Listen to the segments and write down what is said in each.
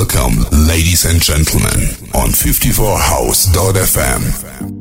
Welcome, ladies and gentlemen, on 54house.fm.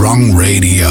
Wrong Radio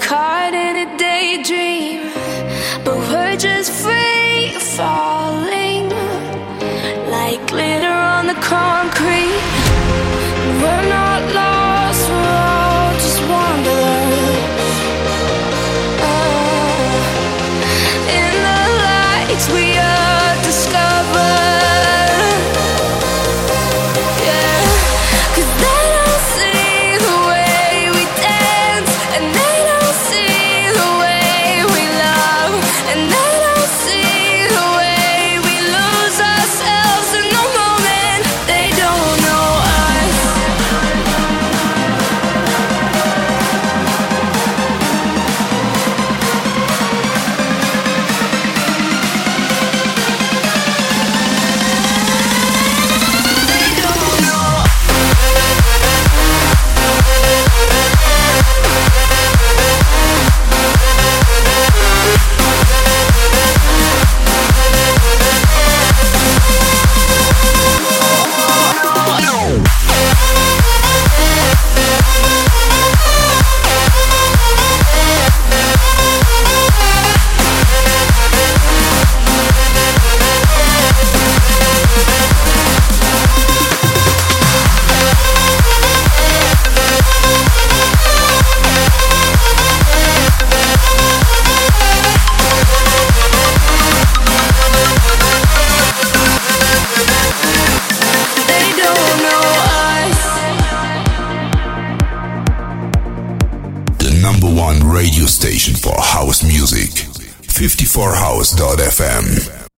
caught in a daydream, but we're just free fall. House.fm.